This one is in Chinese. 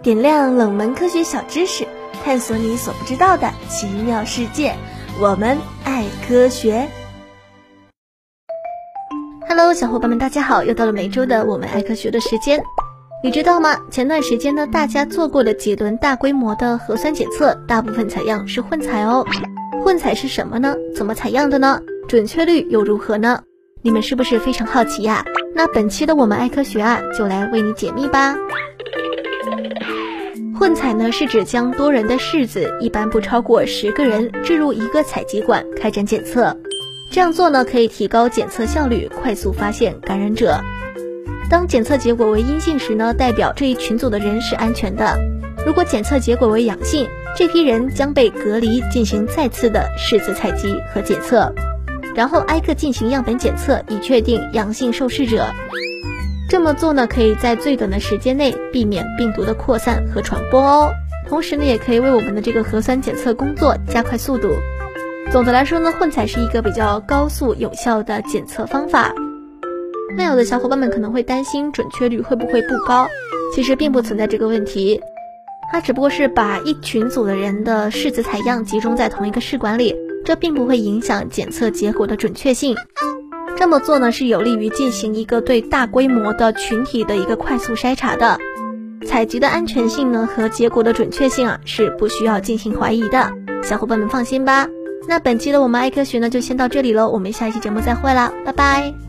点亮冷门科学小知识，探索你所不知道的奇妙世界。我们爱科学。Hello，小伙伴们，大家好！又到了每周的我们爱科学的时间。你知道吗？前段时间呢，大家做过的几轮大规模的核酸检测，大部分采样是混采哦。混采是什么呢？怎么采样的呢？准确率又如何呢？你们是不是非常好奇呀？那本期的我们爱科学啊，就来为你解密吧。混采呢，是指将多人的柿子，一般不超过十个人，置入一个采集管开展检测。这样做呢，可以提高检测效率，快速发现感染者。当检测结果为阴性时呢，代表这一群组的人是安全的。如果检测结果为阳性，这批人将被隔离，进行再次的柿子采集和检测。然后挨个进行样本检测，以确定阳性受试者。这么做呢，可以在最短的时间内避免病毒的扩散和传播哦。同时呢，也可以为我们的这个核酸检测工作加快速度。总的来说呢，混采是一个比较高速有效的检测方法。那有的小伙伴们可能会担心准确率会不会不高？其实并不存在这个问题，它只不过是把一群组的人的柿子采样集中在同一个试管里。这并不会影响检测结果的准确性。这么做呢，是有利于进行一个对大规模的群体的一个快速筛查的。采集的安全性呢和结果的准确性啊是不需要进行怀疑的，小伙伴们放心吧。那本期的我们爱科学呢就先到这里喽，我们下期节目再会啦，拜拜。